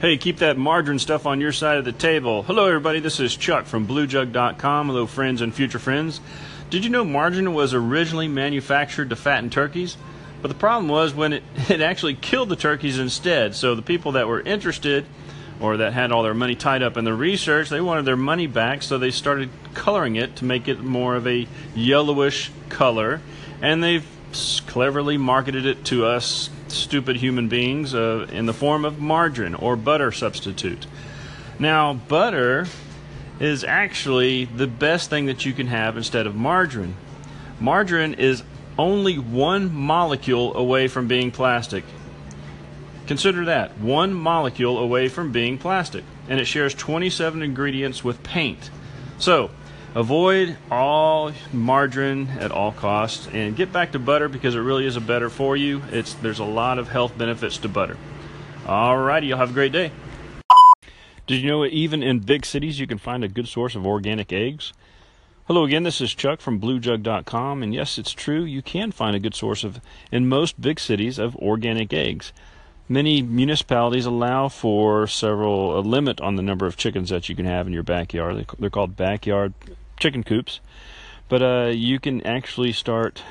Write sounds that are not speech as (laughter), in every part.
Hey, keep that margarine stuff on your side of the table. Hello, everybody. This is Chuck from BlueJug.com. Hello, friends and future friends. Did you know margarine was originally manufactured to fatten turkeys? But the problem was when it, (laughs) it actually killed the turkeys instead. So the people that were interested or that had all their money tied up in the research, they wanted their money back, so they started coloring it to make it more of a yellowish color. And they've cleverly marketed it to us stupid human beings uh, in the form of margarine or butter substitute. Now, butter is actually the best thing that you can have instead of margarine. Margarine is only one molecule away from being plastic. Consider that one molecule away from being plastic, and it shares 27 ingredients with paint. So, avoid all margarine at all costs and get back to butter because it really is a better for you. It's there's a lot of health benefits to butter. Alrighty, you'll have a great day. Did you know even in big cities you can find a good source of organic eggs? Hello again, this is Chuck from BlueJug.com, and yes, it's true, you can find a good source of, in most big cities, of organic eggs. Many municipalities allow for several, a limit on the number of chickens that you can have in your backyard. They're called backyard chicken coops, but uh, you can actually start.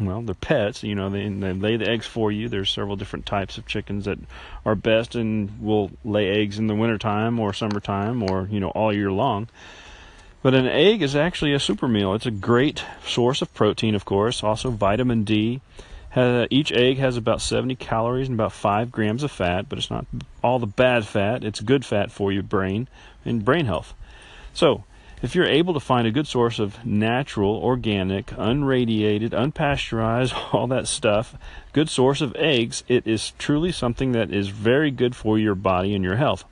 Well, they're pets. You know, they, they lay the eggs for you. There's several different types of chickens that are best and will lay eggs in the wintertime or summertime or you know all year long. But an egg is actually a super meal. It's a great source of protein, of course, also vitamin D. each egg has about 70 calories and about 5 grams of fat, but it's not all the bad fat. It's good fat for your brain and brain health. So, if you're able to find a good source of natural, organic, unradiated, unpasteurized, (laughs) all that stuff, good source of eggs, it is truly something that is very good for your body and your health.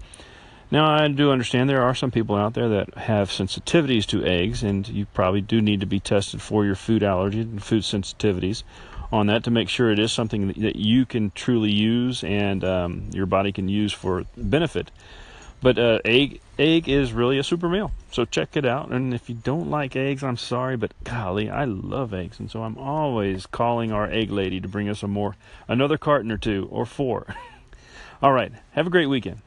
Now, I do understand there are some people out there that have sensitivities to eggs, and you probably do need to be tested for your food allergies and food sensitivities on that to make sure it is something that you can truly use and um, your body can use for benefit. But uh, egg egg is really a super meal. So check it out. And if you don't like eggs, I'm sorry, but golly, I love eggs, and so I'm always calling our egg lady to bring us a more another carton or two or four. (laughs) All right. Have a great weekend.